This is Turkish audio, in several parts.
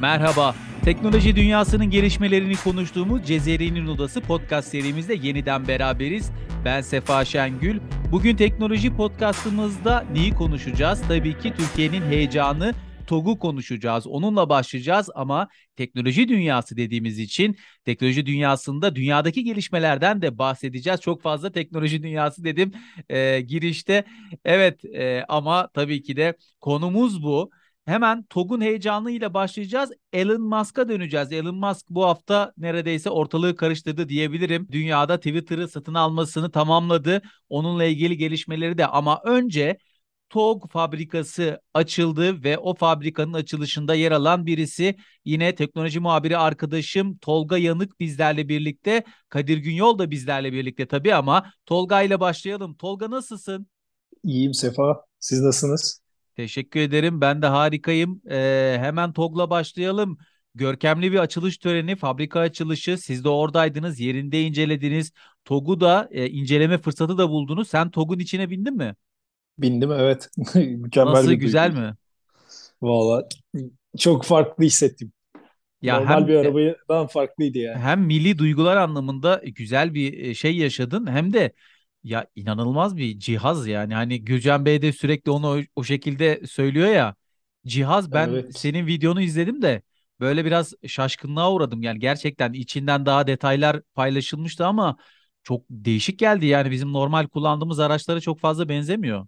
Merhaba. Teknoloji dünyasının gelişmelerini konuştuğumuz Cezeri'nin Odası podcast serimizde yeniden beraberiz. Ben Sefa Şengül. Bugün teknoloji podcastımızda neyi konuşacağız? Tabii ki Türkiye'nin heyecanı TOG'u konuşacağız. Onunla başlayacağız ama teknoloji dünyası dediğimiz için teknoloji dünyasında dünyadaki gelişmelerden de bahsedeceğiz. Çok fazla teknoloji dünyası dedim e, girişte. Evet e, ama tabii ki de konumuz bu. Hemen TOG'un heyecanıyla başlayacağız. Elon Musk'a döneceğiz. Elon Musk bu hafta neredeyse ortalığı karıştırdı diyebilirim. Dünyada Twitter'ı satın almasını tamamladı. Onunla ilgili gelişmeleri de ama önce TOG fabrikası açıldı ve o fabrikanın açılışında yer alan birisi yine teknoloji muhabiri arkadaşım Tolga Yanık bizlerle birlikte. Kadir Günyol da bizlerle birlikte tabii ama Tolga ile başlayalım. Tolga nasılsın? İyiyim Sefa. Siz nasılsınız? Teşekkür ederim. Ben de harikayım. Ee, hemen TOG'la başlayalım. Görkemli bir açılış töreni, fabrika açılışı. Siz de oradaydınız, yerinde incelediniz. TOG'u da e, inceleme fırsatı da buldunuz. Sen TOG'un içine bindin mi? Bindim evet. Mükemmel Nasıl, bir güzel duyguydu. mi? Valla çok farklı hissettim. Ya Normal hem bir e, arabadan farklıydı yani. hem milli duygular anlamında güzel bir e, şey yaşadın hem de ya inanılmaz bir cihaz yani. Hani Gürcan Bey de sürekli onu o, o şekilde söylüyor ya. Cihaz ben Evet. senin videonu izledim de böyle biraz şaşkınlığa uğradım. Yani gerçekten içinden daha detaylar paylaşılmıştı ama çok değişik geldi. Yani bizim normal kullandığımız araçlara çok fazla benzemiyor.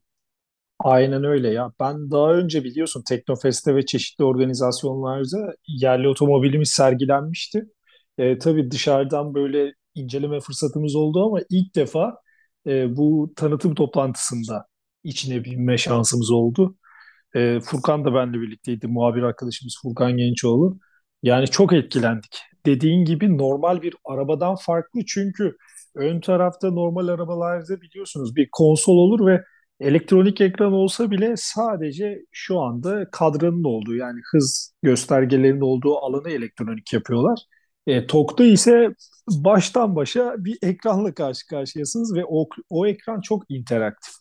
Aynen öyle ya. Ben daha önce biliyorsun Teknofest'te ve çeşitli organizasyonlarda yerli otomobilimiz sergilenmişti. E, tabii dışarıdan böyle inceleme fırsatımız oldu ama ilk defa e, bu tanıtım toplantısında içine binme şansımız oldu. E, Furkan da benimle birlikteydi. Muhabir arkadaşımız Furkan Gençoğlu. Yani çok etkilendik. Dediğin gibi normal bir arabadan farklı çünkü ön tarafta normal arabalarda biliyorsunuz bir konsol olur ve elektronik ekran olsa bile sadece şu anda kadranın olduğu yani hız göstergelerinin olduğu alanı elektronik yapıyorlar. E, TOG'da ise baştan başa bir ekranla karşı karşıyasınız ve o, o ekran çok interaktif.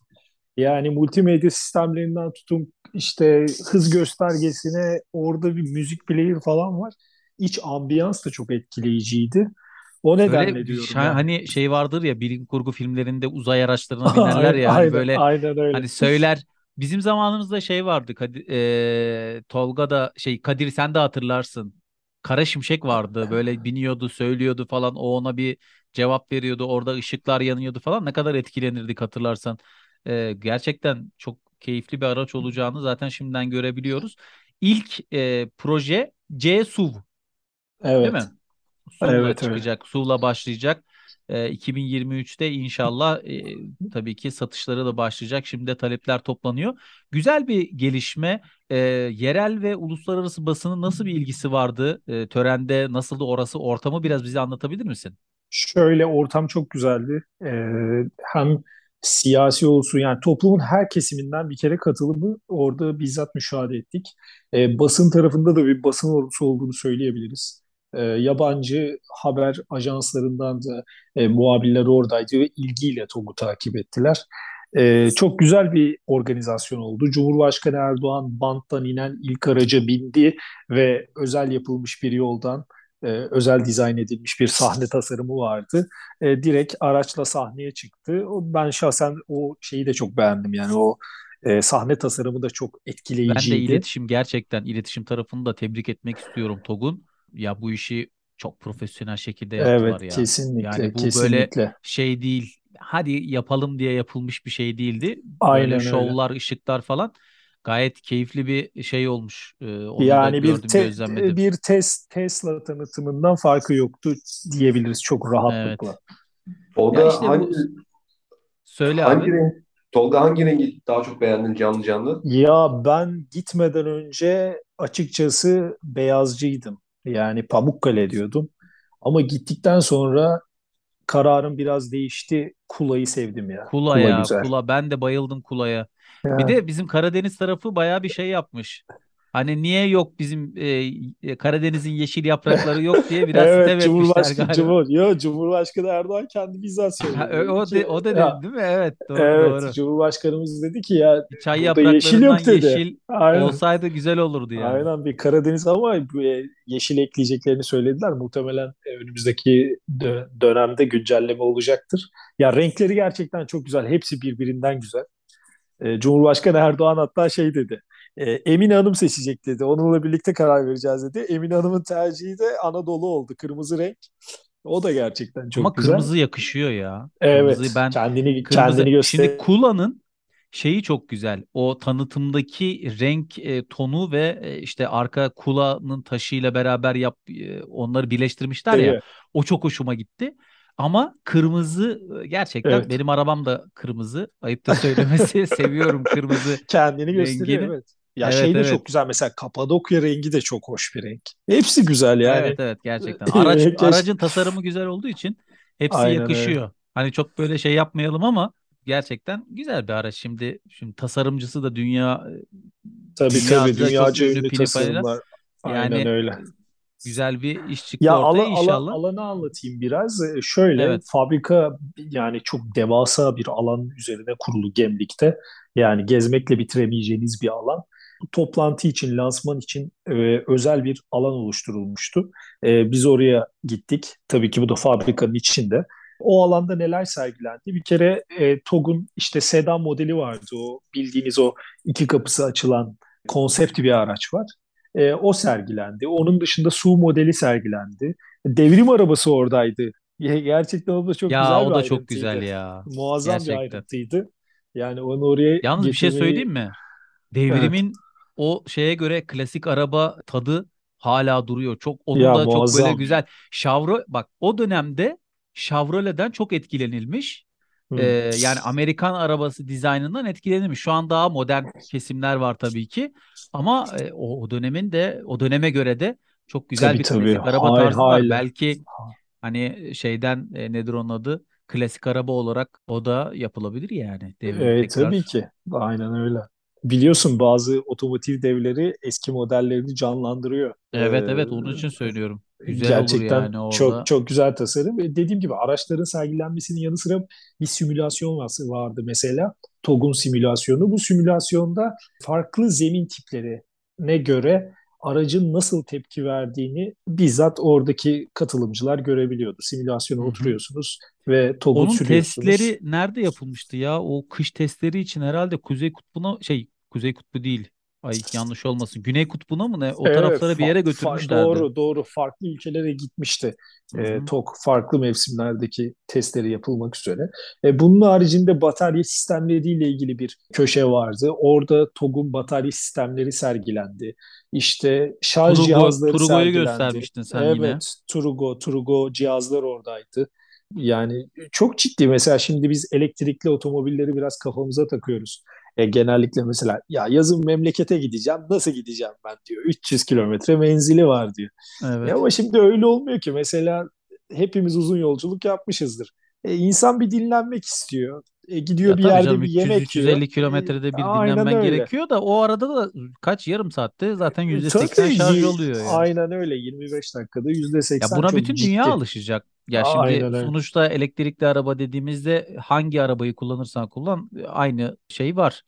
Yani multimedya sistemlerinden tutun işte hız göstergesine orada bir müzik player falan var. İç ambiyans da çok etkileyiciydi. O nedenle bir diyorum şa- ya. hani şey vardır ya bilim kurgu filmlerinde uzay araçlarına binerler ya hani aynen, böyle aynen öyle. hani söyler bizim zamanımızda şey vardı Kadir, eee, Tolga da şey Kadir sen de hatırlarsın. Kara Şimşek vardı böyle biniyordu söylüyordu falan o ona bir cevap veriyordu orada ışıklar yanıyordu falan ne kadar etkilenirdik hatırlarsan. Eee, gerçekten çok keyifli bir araç olacağını zaten şimdiden görebiliyoruz. İlk eee, proje C-SUV değil Evet, mi? SUV'la evet çıkacak, SUV'la başlayacak. Ee, 2023'te inşallah e, tabii ki satışları da başlayacak. Şimdi de talepler toplanıyor. Güzel bir gelişme. Ee, yerel ve uluslararası basının nasıl bir ilgisi vardı? Ee, törende nasıldı orası? Ortamı biraz bize anlatabilir misin? Şöyle ortam çok güzeldi. Ee, hem siyasi olsun yani toplumun her kesiminden bir kere katılımı orada bizzat müşahede ettik. Ee, basın tarafında da bir basın ordusu olduğunu söyleyebiliriz. Ee, yabancı haber ajanslarından da e, muhabirler oradaydı ve ilgiyle TOG'u takip ettiler. Ee, çok güzel bir organizasyon oldu. Cumhurbaşkanı Erdoğan banttan inen ilk araca bindi ve özel yapılmış bir yoldan e, özel dizayn edilmiş bir sahne tasarımı vardı. E, direkt araçla sahneye çıktı. Ben şahsen o şeyi de çok beğendim. Yani o e, sahne tasarımı da çok Ben de etkileyiciydi. iletişim gerçekten iletişim tarafını da tebrik etmek istiyorum TOG'un. Ya bu işi çok profesyonel şekilde yaptılar Evet, ya. Yani kesinlikle, bu böyle kesinlikle. şey değil. Hadi yapalım diye yapılmış bir şey değildi. Böyle Aynen öyle. şovlar, ışıklar falan gayet keyifli bir şey olmuş. Ee, onu Yani bir gördüm, te- gözlemledim. bir tes Tesla tanıtımından farkı yoktu diyebiliriz çok rahatlıkla. Evet. Ya Tolga işte hangi bu söyle hangi abi. renk Tolga hangi rengi daha çok beğendin canlı canlı? Ya ben gitmeden önce açıkçası beyazcıydım. Yani Pamukkale diyordum. Ama gittikten sonra kararım biraz değişti. Kula'yı sevdim ya. Kula Kula ya, güzel. Kula. Ben de bayıldım Kula'ya. Bir Ya, de bizim Karadeniz tarafı bayağı bir şey yapmış. Hani niye yok bizim e, Karadeniz'in yeşil yaprakları yok diye biraz Evet, sitem Cumhurbaşkanı, galiba. Cumhur, yo, Cumhurbaşkanı Erdoğan kendi bizzat söyledi. o, de, o da ya, dedi değil mi? Evet doğru evet, doğru. Cumhurbaşkanımız dedi ki ya Çay burada yeşil yok yapraklarından dedi. yeşil Aynen. olsaydı güzel olurdu yani. Aynen bir Karadeniz ama e, yeşil ekleyeceklerini söylediler. Muhtemelen e, önümüzdeki dö- dönemde güncelleme olacaktır. Ya renkleri gerçekten çok güzel. Hepsi birbirinden güzel. E, Cumhurbaşkanı Erdoğan hatta şey dedi. E, Emine Hanım seçecek dedi. Onunla birlikte karar vereceğiz dedi. Emine Hanım'ın tercihi de Anadolu oldu. Kırmızı renk. O da gerçekten Ama çok güzel. kırmızı yakışıyor ya. Evet, Kırmızıyı ben kendini kırmızı kendini göster. şimdi Kula'nın şeyi çok güzel. O tanıtımdaki renk e, tonu ve e, işte arka Kula'nın taşıyla beraber yap e, onları birleştirmişler ya. Evet, O çok hoşuma gitti. Ama kırmızı e, gerçekten evet. benim arabam da kırmızı. Ayıptır söylemesi. Seviyorum kırmızı Kendini gösteriyor rengini. evet. Ya Evet şey de evet. çok güzel mesela Kapadokya rengi de çok hoş bir renk. Hepsi güzel yani. Evet evet gerçekten. Araç aracın tasarımı güzel olduğu için hepsi Aynen yakışıyor. Hani çok böyle şey yapmayalım ama gerçekten güzel bir araç. Şimdi şimdi tasarımcısı da dünya Tabii tabii dünyada çok dünyaca ünlü tasarımlar. Aynen Yani öyle. güzel bir iş çıktı Ya ortaya alan, alan, inşallah. alanı anlatayım biraz. Ee, Şöyle Evet. fabrika yani çok devasa bir alan üzerine kurulu Gemlik'te. Yani gezmekle bitiremeyeceğiniz bir alan. Bu toplantı için, lansman için e, özel bir alan oluşturulmuştu. E, biz oraya gittik. Tabii ki bu da fabrikanın içinde. O alanda neler sergilendi? Bir kere e, TOG'un işte sedan modeli vardı. O bildiğiniz o iki kapısı açılan konsept bir araç var. E, o sergilendi. Onun dışında su modeli sergilendi. Devrim arabası oradaydı. Ge- Gerçekten o da çok Ya güzel o bir da çok güzel ya. Muazzam bir Gerçekten. ayrıntıydı. Yani onu oraya Yalnız bir şey getirmeyi... söyleyeyim mi? Evet. O şeye göre klasik araba tadı hala duruyor. Çok onun Ya da çok böyle muazzam. güzel. Chevrolet bak o dönemde Chevrolet'den çok etkilenilmiş. Ee, yani Amerikan arabası dizaynından etkilenilmiş. Şu an daha modern kesimler var tabii ki. Ama e, o, o dönemin de o döneme göre de çok güzel Tabii bir tabii. klasik araba Hay tarzı var. Belki hani şeyden e, nedir onun adı? Klasik araba olarak o da yapılabilir yani. Devrim E, tabii tekrar. ki. Aynen öyle. Biliyorsun bazı otomotiv devleri eski modellerini canlandırıyor. Evet Ee, evet onun için söylüyorum. Güzel olur Gerçekten yani orada. çok çok güzel tasarım. Ve dediğim gibi araçların sergilenmesinin yanı sıra bir simülasyon var- vardı mesela. TOG'un simülasyonu. Bu simülasyonda farklı zemin tiplerine göre aracın nasıl tepki verdiğini bizzat oradaki katılımcılar görebiliyordu. Simülasyona Hı hı. oturuyorsunuz ve TOG'u Onun sürüyorsunuz. testleri nerede yapılmıştı ya? O kış testleri için herhalde Kuzey Kutbu'na şey Kuzey Kutbu değil. Ay yanlış olmasın. Güney Kutbu'na mı ne? O Evet, taraflara bir yere götürmüşlerdi. doğru doğru farklı ülkelere gitmişti. Hı E. TOG farklı mevsimlerdeki testleri yapılmak üzere. E, bunun haricinde batarya sistemleriyle ilgili bir köşe vardı. Orada TOG'un batarya sistemleri sergilendi. İşte şarj Turugo, cihazları Turugo'yu sergilendi. göstermiştin sen yine. Evet, Turugo, Turugo cihazlar oradaydı. Yani çok ciddi. Mesela şimdi biz elektrikli otomobilleri biraz kafamıza takıyoruz. E, genellikle mesela ya yazın memlekete gideceğim. Nasıl gideceğim ben diyor. 300 kilometre menzili var diyor. Evet. Ya ama şimdi öyle olmuyor ki. Mesela hepimiz uzun yolculuk yapmışızdır. E, insan bir dinlenmek istiyor. E, gidiyor Ya bir yerde canım bir yemek 300-350 yiyor. E, kilometrede bir aynen dinlenmen öyle. gerekiyor da o arada da kaç yarım saatte zaten E, %80 tabii şarj oluyor ya. aynen öyle. 25 dakikada Ya %80 buna çok bütün dünya ciddi. alışacak. Ya Aynen şimdi öyle. sonuçta elektrikli araba dediğimizde hangi arabayı kullanırsan kullan aynı şey var.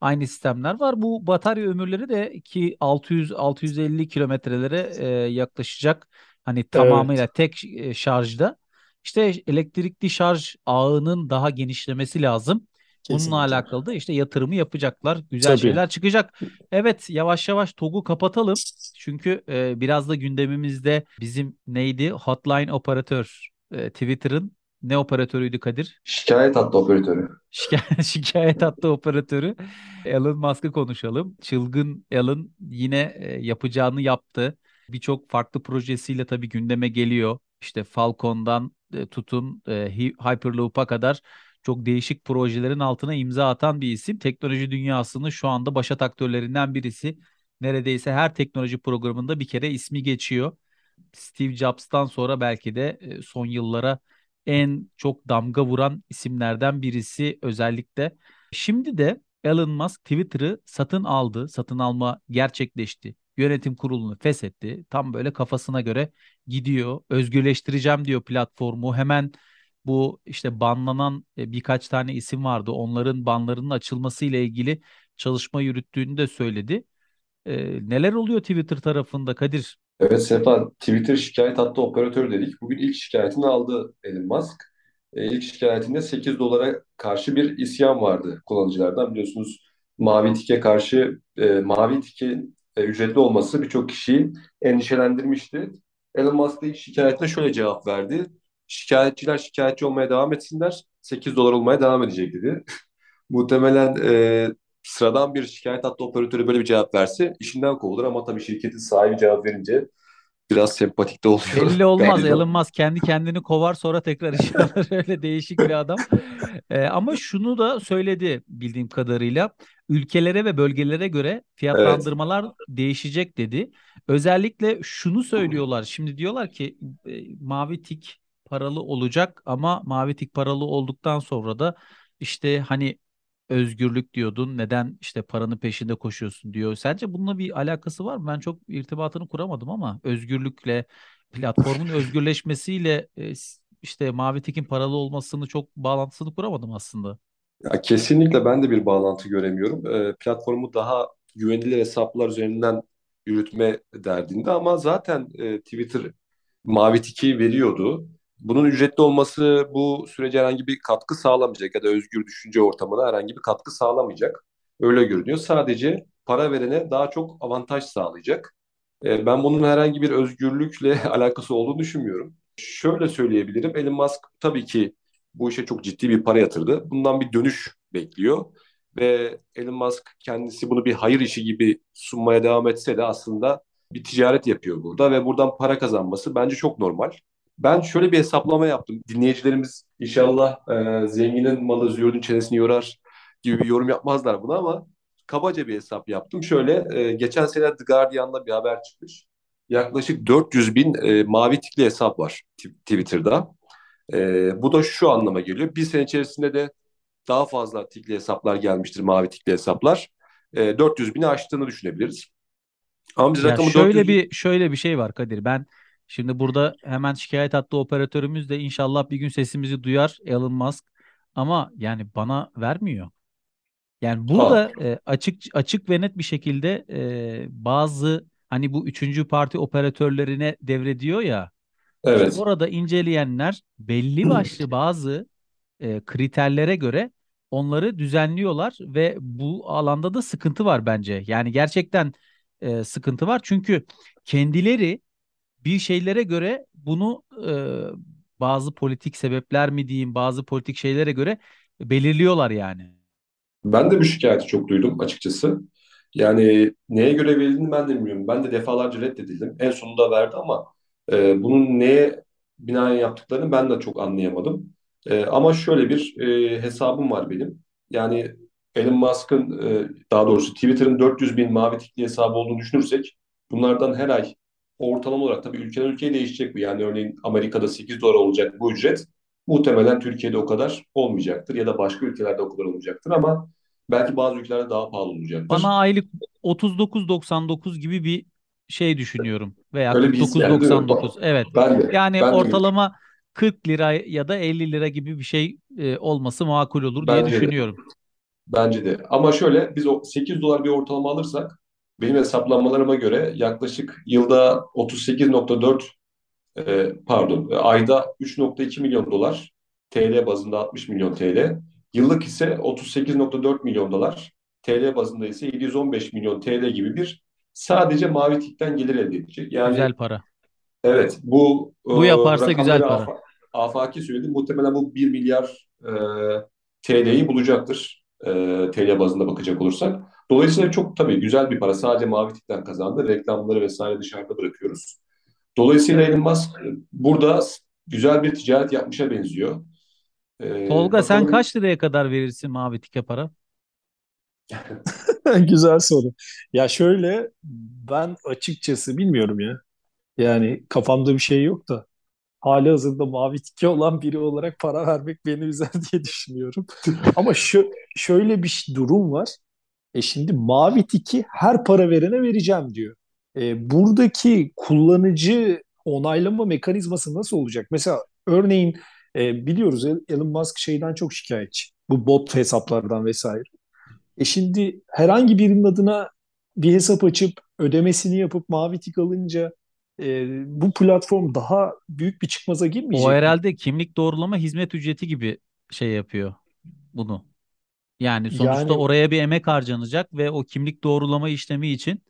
Aynı sistemler var. Bu batarya ömürleri de ki 600-650 kilometrelere e, yaklaşacak. Hani Evet. tamamıyla tek e, şarjda. İşte elektrikli şarj ağının daha genişlemesi lazım. Bununla Kesinlikle. alakalı da işte yatırımı yapacaklar. Güzel Tabii. şeyler çıkacak. Evet yavaş yavaş TOG'u kapatalım. Çünkü e, biraz da gündemimizde bizim neydi? Hotline operatör. E, Twitter'ın ne operatörüydü Kadir? Şikayet hattı operatörü. Şikayet, şikayet hattı operatörü Elon Musk'ı konuşalım. Çılgın Elon yine e, yapacağını yaptı. Birçok farklı projesiyle tabii gündeme geliyor. İşte Falcon'dan e, tutun e, Hy- Hyperloop'a kadar çok değişik projelerin altına imza atan bir isim. Teknoloji dünyasının şu anda başat aktörlerinden birisi. Neredeyse her teknoloji programında bir kere ismi geçiyor. Steve Jobs'tan sonra belki de e, son yıllara en çok damga vuran isimlerden birisi özellikle. Şimdi de Elon Musk Twitter'ı satın aldı. Satın alma gerçekleşti. Yönetim kurulunu feshetti. Tam böyle kafasına göre gidiyor. Özgürleştireceğim diyor platformu. Hemen bu işte banlanan e, birkaç tane isim vardı. Onların banlarının açılması ile ilgili çalışma yürüttüğünü de söyledi. E, neler oluyor Twitter tarafında Kadir? Evet Sefa, Twitter şikayet hattı operatörü dedik. Bugün ilk şikayetini aldı Elon Musk. E, ilk şikayetinde 8 dolara karşı bir isyan vardı kullanıcılardan. Biliyorsunuz mavi tike karşı e, mavi tike e, ücretli olması birçok kişiyi endişelendirmişti. Elon Musk da şikayetine şöyle cevap verdi. Şikayetçiler şikayetçi olmaya devam etsinler. 8 dolar olmaya devam edecek dedi. Muhtemelen e, sıradan bir şikayet hattı operatörü böyle bir cevap verse işinden kovulur ama tabii şirketin sahibi cevap verince biraz sempatik de oluyor. Belli olmaz. galiba. Musk kendi kendini kovar sonra tekrar işe alır. Öyle değişik bir adam. Ee, ama şunu da söyledi bildiğim kadarıyla. Ülkelere ve bölgelere göre fiyatlandırmalar değişecek dedi. Özellikle şunu söylüyorlar. Şimdi diyorlar ki e, mavi tik paralı olacak ama mavi tik paralı olduktan sonra da işte hani özgürlük diyordun. Neden işte paranın peşinde koşuyorsun diyor. Sence bununla bir alakası var mı? Ben çok irtibatını kuramadım ama özgürlükle platformun özgürleşmesiyle e, işte Mavi Tik'in paralı olmasını çok bağlantısını kuramadım aslında. Ya kesinlikle ben de bir bağlantı göremiyorum. Ee, platformu daha güvenilir hesaplar üzerinden yürütme derdinde ama zaten e, Twitter mavi tiki veriyordu. Bunun ücretli olması bu sürece herhangi bir katkı sağlamayacak ya da özgür düşünce ortamına herhangi bir katkı sağlamayacak. Öyle görünüyor. Sadece para verene daha çok avantaj sağlayacak. E, ben bunun herhangi bir özgürlükle alakası olduğunu düşünmüyorum. Şöyle söyleyebilirim. Elon Musk tabii ki bu işe çok ciddi bir para yatırdı. Bundan bir dönüş bekliyor. Ve Elon Musk kendisi bunu bir hayır işi gibi sunmaya devam etse de aslında bir ticaret yapıyor burada ve buradan para kazanması bence çok normal. Ben şöyle bir hesaplama yaptım. Dinleyicilerimiz inşallah e, zenginin malı züğürdün çenesini yorar gibi bir yorum yapmazlar buna ama kabaca bir hesap yaptım. Şöyle e, geçen sene The Guardian'da bir haber çıkmış. Yaklaşık 400 bin e, mavi tikli hesap var Twitter'da. E, bu da şu anlama geliyor. Bir sene içerisinde de daha fazla tikli hesaplar gelmiştir, mavi tikli hesaplar. E, 400 bini aştığını düşünebiliriz. Ama biz Ya rakamı şöyle 400 bir şöyle bir şey var Kadir. Ben şimdi burada hemen şikayet hattı operatörümüz de inşallah bir gün sesimizi duyar Elon Musk. Ama yani bana vermiyor. Yani burada e, açık açık ve net bir şekilde e, bazı hani bu üçüncü parti operatörlerine devrediyor ya. İşte evet. orada inceleyenler belli başlı bazı e, kriterlere göre onları düzenliyorlar ve bu alanda da sıkıntı var bence. Yani gerçekten e, sıkıntı var çünkü kendileri bir şeylere göre bunu e, bazı politik sebepler mi diyeyim, bazı politik şeylere göre belirliyorlar yani. Ben de bu şikayeti çok duydum açıkçası. Yani neye göre verildiğini ben de bilmiyorum. Ben de defalarca reddedildim. En sonunda verdi ama e, bunun neye binaen yaptıklarını ben de çok anlayamadım. E, ama şöyle bir e, hesabım var benim. Yani Elon Musk'ın e, daha doğrusu Twitter'ın 400 bin mavi tikli hesabı olduğunu düşünürsek bunlardan her ay ortalama olarak tabii ülkeden ülkeye değişecek bu. Yani örneğin Amerika'da 8 dolar olacak bu ücret. Muhtemelen Türkiye'de o kadar olmayacaktır ya da başka ülkelerde o kadar olmayacaktır ama Belki bazı ülkelerde daha pahalı olacaktır. Bana aylık 39.99 gibi bir şey düşünüyorum veya Öyle bir his geldi değil mi? 49.99. Evet. Ben de. Yani Ben de. ortalama 40 lira ya da 50 lira gibi bir şey e, olması makul olur diye Bence de. düşünüyorum. Bence de. Ama şöyle biz o 8 dolar bir ortalama alırsak benim hesaplamalarıma göre yaklaşık yılda 38.4 e, pardon e, ayda 3.2 milyon dolar TL bazında 60 milyon TL. Yıllık ise 38.4 milyon dolar. TL bazında ise 715 milyon TL gibi bir sadece mavi tikten gelir elde edecek. Yani Güzel para. Evet, bu e, Bu yaparsa güzel para. afa- afaki söyledim. Muhtemelen bu 1 milyar e, TL'yi bulacaktır. E, TL bazında bakacak olursak. Dolayısıyla çok tabii güzel bir para. Sadece mavi tikten kazandı. Reklamları vesaire dışarıda bırakıyoruz. Dolayısıyla Elon Musk e, burada güzel bir ticaret yapmışa benziyor. E, Tolga sen bakalım kaç liraya kadar verirsin mavi tike para? Güzel soru. Ya şöyle ben açıkçası bilmiyorum ya. Yani kafamda bir şey yok da. Hali hazırda mavi tiki olan biri olarak para vermek beni üzer diye düşünüyorum. Ama şu, şöyle bir durum var. E şimdi mavi tiki her para verene vereceğim diyor. E, buradaki kullanıcı onaylama mekanizması nasıl olacak? Mesela örneğin e, biliyoruz Elon Musk şeyden çok şikayetçi. Bu bot hesaplardan vesaire. E şimdi herhangi birinin adına bir hesap açıp ödemesini yapıp mavi tik alınca e, bu platform daha büyük bir çıkmaza girmeyecek O herhalde kimlik doğrulama hizmet ücreti gibi şey yapıyor bunu. Yani sonuçta Yani oraya bir emek harcanacak ve o kimlik doğrulama işlemi için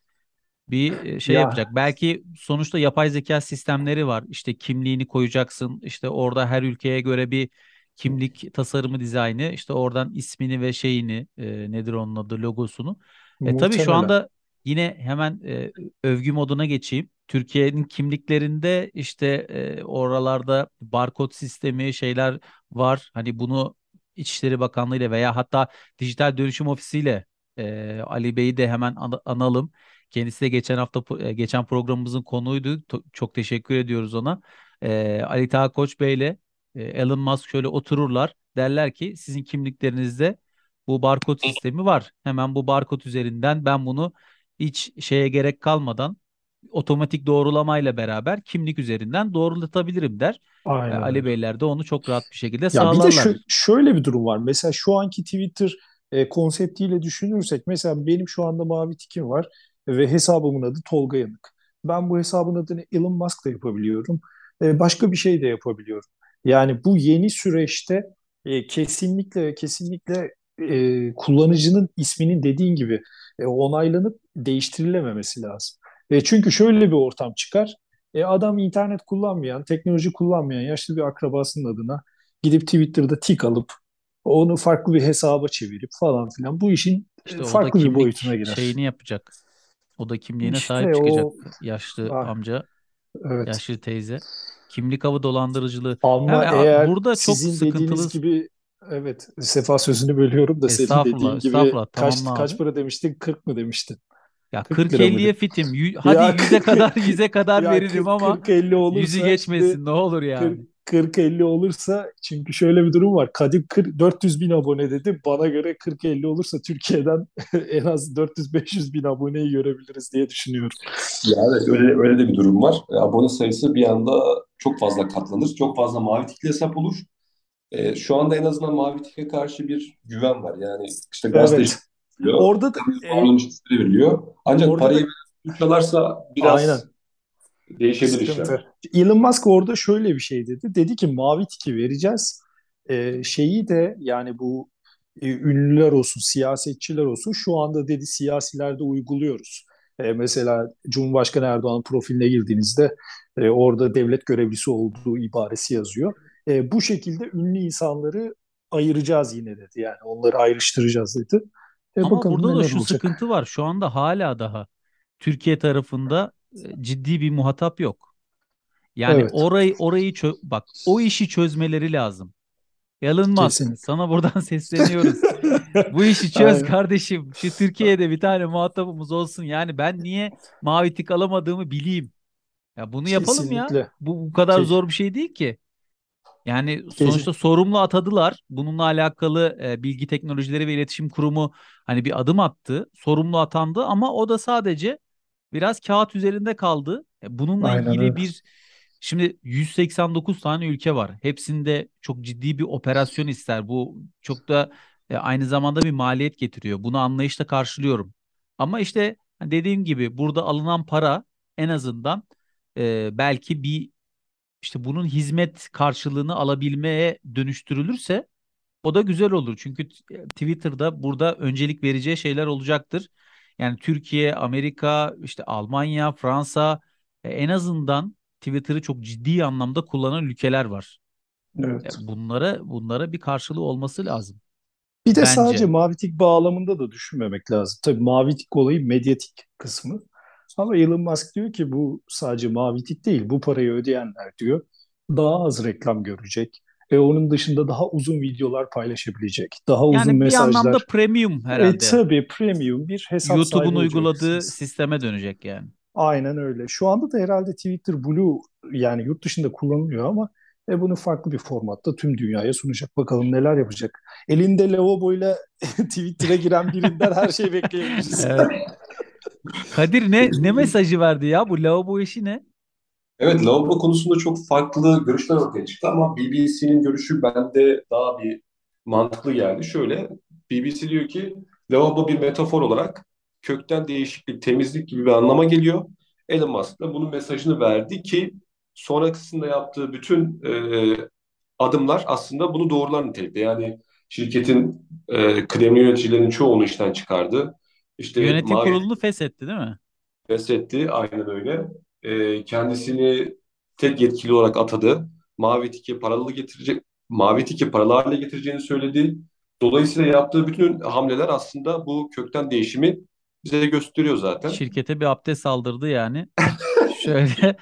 bir e, şey ya yapacak. Belki sonuçta yapay zeka sistemleri var. İşte kimliğini koyacaksın. İşte orada her ülkeye göre bir kimlik tasarımı dizaynı. İşte oradan ismini ve şeyini e, nedir onun adı logosunu. E, tabii şu anda yine hemen e, övgü moduna geçeyim. Türkiye'nin kimliklerinde işte e, oralarda barkod sistemi şeyler var. Hani bunu İçişleri Bakanlığı ile veya hatta Dijital Dönüşüm Ofisi ile e, Ali Bey'i de hemen an- analım. Kendisi de geçen hafta e, geçen programımızın konuydu. Çok teşekkür ediyoruz ona. E, Ali Taha Koç Bey ile e, Elon Musk şöyle otururlar. Derler ki sizin kimliklerinizde bu barkod sistemi var. Hemen bu barkod üzerinden ben bunu hiç şeye gerek kalmadan otomatik doğrulamayla beraber kimlik üzerinden doğrulatabilirim der. Aynen Ali. Beyler de onu çok rahat bir şekilde Ya bir de sağlarlar. şö- şöyle bir durum var. Mesela şu anki Twitter e, konseptiyle düşünürsek mesela benim şu anda mavi tikim var ve hesabımın adı Tolga Yanık. Ben bu hesabın adını Elon Musk da yapabiliyorum. E, başka bir şey de yapabiliyorum. Yani bu yeni süreçte e, kesinlikle kesinlikle e, kullanıcının isminin dediğin gibi e, onaylanıp değiştirilememesi lazım. E, çünkü şöyle bir ortam çıkar. E, adam internet kullanmayan, teknoloji kullanmayan yaşlı bir akrabasının adına gidip Twitter'da tik alıp onu farklı bir hesaba çevirip falan filan bu işin e, İşte farklı bir boyutuna girer. şeyini yapacak. O da kimliğine sahip İşte çıkacak o yaşlı ah, amca, evet. yaşlı teyze. Kimlik avı dolandırıcılığı. Ama Ha, a- eğer burada çok sizin sıkıntılı. gibi evet Sefa sözünü bölüyorum da senin dediğin gibi kaç kaç para demiştin? 40 mı demiştin? Ya 40 lira 40-50'ye mıydı? fitim. Yü- hadi Ya 100'e 40 kadar 100'e kadar ya veririm ama 40-50 yüzü olursa şimdi geçmesin ne olur yani. 40-50 olursa çünkü şöyle bir durum var. Kadim 40 400 bin abone dedi. Bana göre 40-50 olursa Türkiye'den en az 400-500 bin aboneyi görebiliriz diye düşünüyorum. Yani öyle, öyle de bir durum var. E, abone sayısı bir anda çok fazla katlanır. Çok fazla mavi tikli hesap olur. E, şu anda en azından mavi tike karşı bir güven var. Yani işte gazeteci Evet. Veriliyor, Orada da e, veriliyor. Ancak orada parayı da çalarsa aynen biraz değişebilir işler. Elon Musk orada şöyle bir şey dedi. Dedi ki mavi tiki vereceğiz. E, şeyi de yani bu e, ünlüler olsun, siyasetçiler olsun şu anda dedi siyasilerde uyguluyoruz. E, mesela Cumhurbaşkanı Erdoğan'ın profiline girdiğinizde e, orada devlet görevlisi olduğu ibaresi yazıyor. E, bu şekilde ünlü insanları ayıracağız yine dedi. Yani onları ayrıştıracağız dedi. E, Ama bakalım burada da şu olacak. sıkıntı var. Şu anda hala daha Türkiye tarafında e, ciddi bir muhatap yok. Yani Evet, orayı orayı çö- bak o işi çözmeleri lazım. Elon Musk kesinlikle. sana buradan sesleniyoruz. Bu işi çöz Aynen. kardeşim. Şu Türkiye'de bir tane muhatabımız olsun. Yani ben niye mavi tik alamadığımı bileyim. Ya bunu yapalım ya. Kesinlikle. Bu bu kadar Ke- zor bir şey değil ki. Yani sonuçta sorumlu atadılar. Bununla alakalı e, Bilgi Teknolojileri ve İletişim Kurumu hani bir adım attı. Sorumlu atandı ama o da sadece biraz kağıt üzerinde kaldı. E, bununla Aynen ilgili öyle. bir şimdi 189 tane ülke var. Hepsinde çok ciddi bir operasyon ister. Bu çok da e, aynı zamanda bir maliyet getiriyor. Bunu anlayışla karşılıyorum. Ama işte hani dediğim gibi burada alınan para en azından e, belki bir işte bunun hizmet karşılığını alabilmeye dönüştürülürse o da güzel olur. Çünkü t- Twitter'da burada öncelik vereceği şeyler olacaktır. Yani Türkiye, Amerika, işte Almanya, Fransa e, en azından Twitter'ı çok ciddi anlamda kullanan ülkeler var. Evet. E, Bunlara bunlara bir karşılığı olması lazım Bir de sadece bence. mavi tik bağlamında da düşünmemek lazım. Tabii mavi tik olayı medyatik kısmı. Ama Elon Musk diyor ki bu sadece mavi tik değil. Bu parayı ödeyenler diyor daha az reklam görecek. E onun dışında daha uzun videolar paylaşabilecek. Daha uzun Yani bir anlamda mesajlar. premium E herhalde. tabii premium bir hesap YouTube'un uyguladığı sisteme dönecek yani. Aynen öyle. Şu anda da herhalde Twitter Blue yani yurt dışında kullanılıyor ama e, bunu farklı bir formatta tüm dünyaya sunacak. Bakalım neler yapacak. Elinde lavaboyla Twitter'a giren birinden her şey bekleyebiliriz. Evet. Kadir ne ne mesajı verdi ya bu lavabo işi ne? Evet, lavabo konusunda çok farklı görüşler ortaya çıktı ama BBC'nin görüşü bende daha bir mantıklı geldi. Şöyle, BBC diyor ki lavabo bir metafor olarak kökten değişiklik, temizlik gibi bir anlama geliyor. Elon Musk da bunun mesajını verdi ki sonrasında yaptığı bütün e, adımlar aslında bunu doğrular nitelikte. Yani şirketin e, kıdemli yöneticilerinin çoğunu işten çıkardı. İşte Yönetim mavi kurulunu feshetti değil mi? feshetti, aynen öyle. E, kendisini tek yetkili olarak atadı. Mavi tiki paralı getirecek, mavi tiki paralı hale getireceğini söyledi. Dolayısıyla yaptığı bütün hamleler aslında bu kökten değişimi bize gösteriyor zaten. Şirkete bir abdest saldırdı yani. Şöyle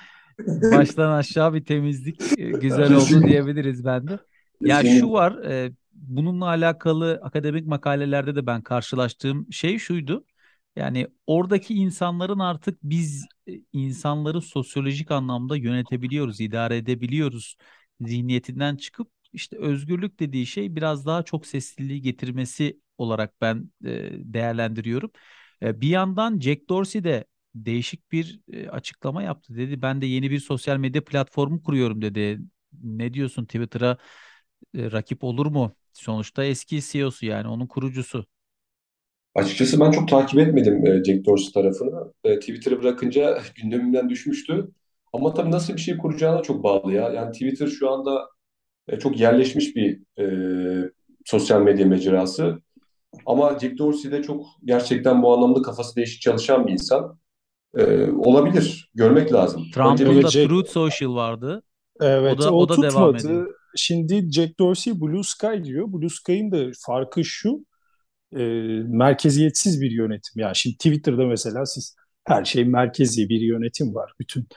baştan aşağı bir temizlik e, güzel oldu Kesinlikle. diyebiliriz bende. Ya Kesinlikle. şu var, e, bununla alakalı akademik makalelerde de ben karşılaştığım şey şuydu. Yani oradaki insanların artık biz e, insanları sosyolojik anlamda yönetebiliyoruz, idare edebiliyoruz zihniyetinden çıkıp işte özgürlük dediği şey biraz daha çok sesliliği getirmesi olarak ben e, değerlendiriyorum. E, bir yandan Jack Dorsey de değişik bir açıklama yaptı. Dedi ben de yeni bir sosyal medya platformu kuruyorum dedi. Ne diyorsun Twitter'a rakip olur mu? Sonuçta eski CEO'su yani onun kurucusu. Açıkçası ben çok takip etmedim e, Jack Dorsey tarafını. E, Twitter'ı bırakınca gündemimden düşmüştü. Ama tabii nasıl bir şey kuracağına çok bağlı ya. Yani Twitter şu anda e, çok yerleşmiş bir e, sosyal medya mecrası. Ama Jack Dorsey de çok gerçekten bu anlamda kafası değişik çalışan bir insan. E, olabilir. Görmek lazım. Trump'ın da Jack, Truth Social vardı. O evet da o o da devam ediyor. Şimdi Jack Dorsey Blue Sky diyor. Blue Sky'ın da farkı şu. e, merkeziyetsiz bir yönetim. Yani şimdi Twitter'da mesela siz her şey merkezi bir yönetim var. Bütün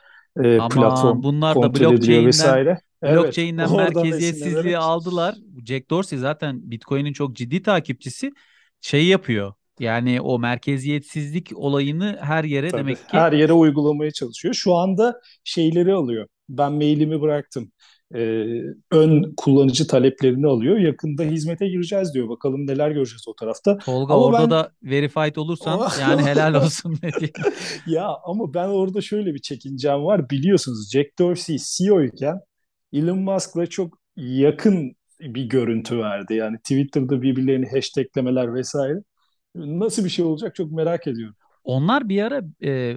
e, Ama platform bunlar da blockchain'den vesaire. Evet, blockchain'den oradan merkeziyetsizliği esinlenerek aldılar. Jack Dorsey zaten Bitcoin'in çok ciddi takipçisi. Şey yapıyor. Yani o merkeziyetsizlik olayını her yere tabii demek ki her yere uygulamaya çalışıyor. Şu anda şeyleri alıyor. Ben mailimi bıraktım. E, ön kullanıcı taleplerini alıyor. Yakında hizmete gireceğiz diyor. Bakalım neler göreceğiz o tarafta. Tolga Ama orada ben da verified olursan yani helal olsun ne diyeyim. ya ama ben orada şöyle bir çekincem var. Biliyorsunuz Jack Dorsey CEO iken Elon Musk'la çok yakın bir görüntü verdi. Yani Twitter'da birbirlerini hashtaglemeler vesaire. Nasıl bir şey olacak çok merak ediyorum. Onlar bir ara e,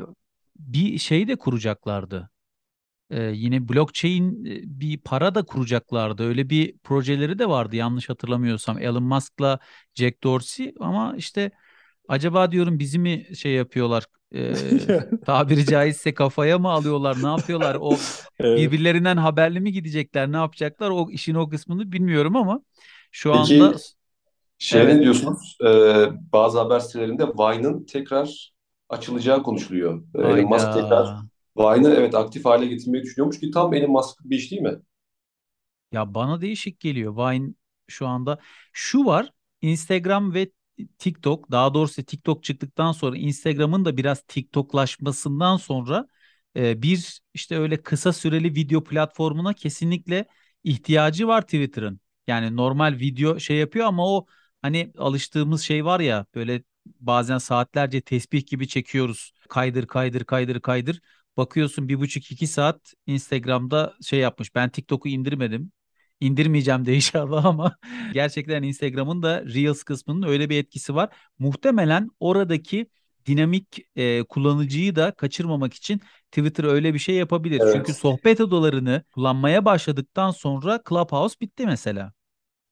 bir şey de kuracaklardı. E, yine blockchain bir para da kuracaklardı. Öyle bir projeleri de vardı yanlış hatırlamıyorsam. Elon Musk'la Jack Dorsey ama işte acaba diyorum bizi mi şey yapıyorlar e, tabiri caizse kafaya mı alıyorlar ne yapıyorlar o Evet. birbirlerinden haberli mi gidecekler ne yapacaklar o işin o kısmını bilmiyorum ama şu Peki anda Şey evet ne diyorsunuz? Ee, bazı haber sitelerinde Vine'ın tekrar açılacağı konuşuluyor. Ee, Elon Musk tekrar Vine'ı evet aktif hale getirmeyi düşünüyormuş ki tam Elon Musk bir iş değil mi? Ya bana değişik geliyor. Vine şu anda şu var. Instagram ve TikTok, daha doğrusu TikTok çıktıktan sonra Instagram'ın da biraz TikToklaşmasından sonra e, bir işte öyle kısa süreli video platformuna kesinlikle ihtiyacı var Twitter'ın. Yani normal video şey yapıyor ama o hani alıştığımız şey var ya böyle bazen saatlerce tesbih gibi çekiyoruz. Kaydır kaydır kaydır kaydır. Bakıyorsun bir buçuk iki saat Instagram'da şey yapmış. Ben TikTok'u indirmedim. İndirmeyeceğim de inşallah ama gerçekten Instagram'ın da Reels kısmının öyle bir etkisi var. Muhtemelen oradaki dinamik e, kullanıcıyı da kaçırmamak için Twitter öyle bir şey yapabilir. Çünkü Evet. sohbet odalarını kullanmaya başladıktan sonra Clubhouse bitti mesela.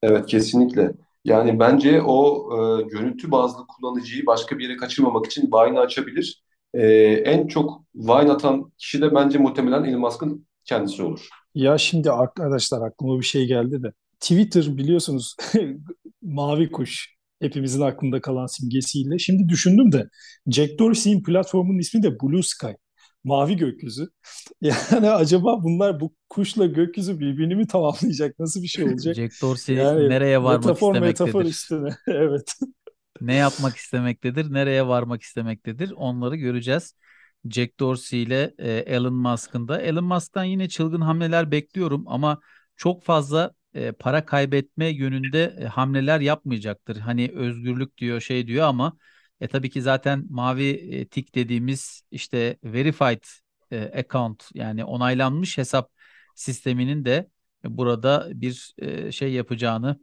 Evet kesinlikle. Yani bence o e, görüntü bazlı kullanıcıyı başka bir yere kaçırmamak için Vine'ı açabilir. E, en çok Vine atan kişi de bence muhtemelen Elon Musk'ın kendisi olur. Ya şimdi arkadaşlar aklıma bir şey geldi de. Twitter biliyorsunuz mavi kuş hepimizin aklında kalan simgesiyle. Şimdi düşündüm de Jack Dorsey'in platformunun ismi de Blue Sky. Mavi gökyüzü. Yani acaba bunlar bu kuşla gökyüzü birbirini mi tamamlayacak? Nasıl bir şey olacak? Jack Dorsey Yani nereye varmak metafor metafor istemektedir? üstüne. Evet. Ne yapmak istemektedir? Nereye varmak istemektedir? Onları göreceğiz. Jack Dorsey ile e, Elon Musk'ın da. Elon Musk'tan yine çılgın hamleler bekliyorum ama çok fazla e, para kaybetme yönünde e, hamleler yapmayacaktır. Hani özgürlük diyor şey diyor ama e, tabii ki zaten mavi e, tik dediğimiz işte verified e, account yani onaylanmış hesap sisteminin de burada bir e, şey yapacağını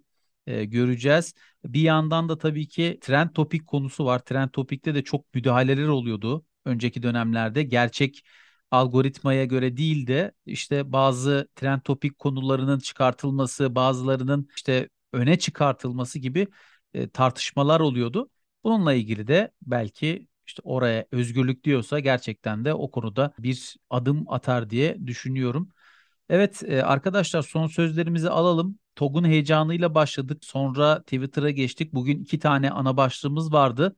e, göreceğiz. Bir yandan da tabii ki trend topik konusu var. Trend topikte de çok müdahaleler oluyordu önceki dönemlerde. Gerçek algoritmaya göre değil de işte bazı trend topik konularının çıkartılması, bazılarının işte öne çıkartılması gibi e, tartışmalar oluyordu. Bununla ilgili de belki işte oraya özgürlük diyorsa gerçekten de o konuda bir adım atar diye düşünüyorum. Evet e, arkadaşlar son sözlerimizi alalım. TOG'un heyecanıyla başladık. Sonra Twitter'a geçtik. Bugün iki tane ana başlığımız vardı.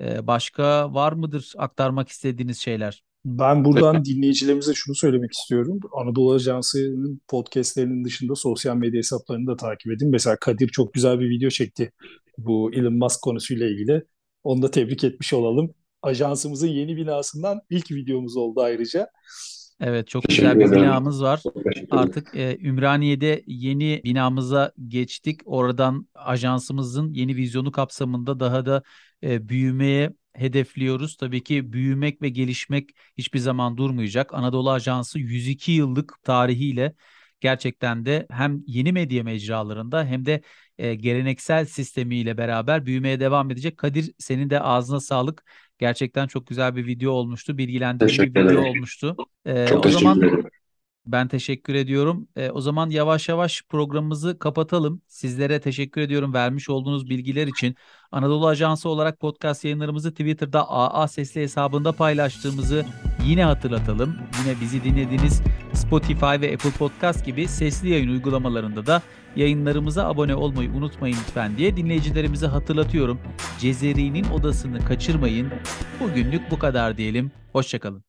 E, başka var mıdır aktarmak istediğiniz şeyler? Ben buradan dinleyicilerimize şunu söylemek istiyorum. Anadolu Ajansı'nın podcastlerinin dışında sosyal medya hesaplarını da takip edin. Mesela Kadir çok güzel bir video çekti bu Elon Musk konusuyla ilgili. Onu da tebrik etmiş olalım. Ajansımızın yeni binasından ilk videomuz oldu ayrıca. Evet çok Teşekkür güzel bir ederim. binamız var. Artık e, Ümraniye'de yeni binamıza geçtik. Oradan ajansımızın yeni vizyonu kapsamında daha da e, büyümeye hedefliyoruz. Tabii ki büyümek ve gelişmek hiçbir zaman durmayacak. Anadolu Ajansı 102 yıllık tarihiyle gerçekten de hem yeni medya mecralarında hem de e, geleneksel sistemiyle beraber büyümeye devam edecek. Kadir senin de ağzına sağlık. Gerçekten çok güzel bir video olmuştu. Bilgilendirici bir video olmuştu. E, Çok o zaman ederim. ben teşekkür ediyorum. E, o zaman yavaş yavaş programımızı kapatalım. Sizlere teşekkür ediyorum vermiş olduğunuz bilgiler için. Anadolu Ajansı olarak podcast yayınlarımızı Twitter'da AA Sesli hesabında paylaştığımızı yine hatırlatalım. Yine bizi dinlediğiniz Spotify ve Apple Podcast gibi sesli yayın uygulamalarında da yayınlarımıza abone olmayı unutmayın lütfen diye dinleyicilerimize hatırlatıyorum. Cezeri'nin odasını kaçırmayın. Bugünlük bu kadar diyelim. Hoşçakalın.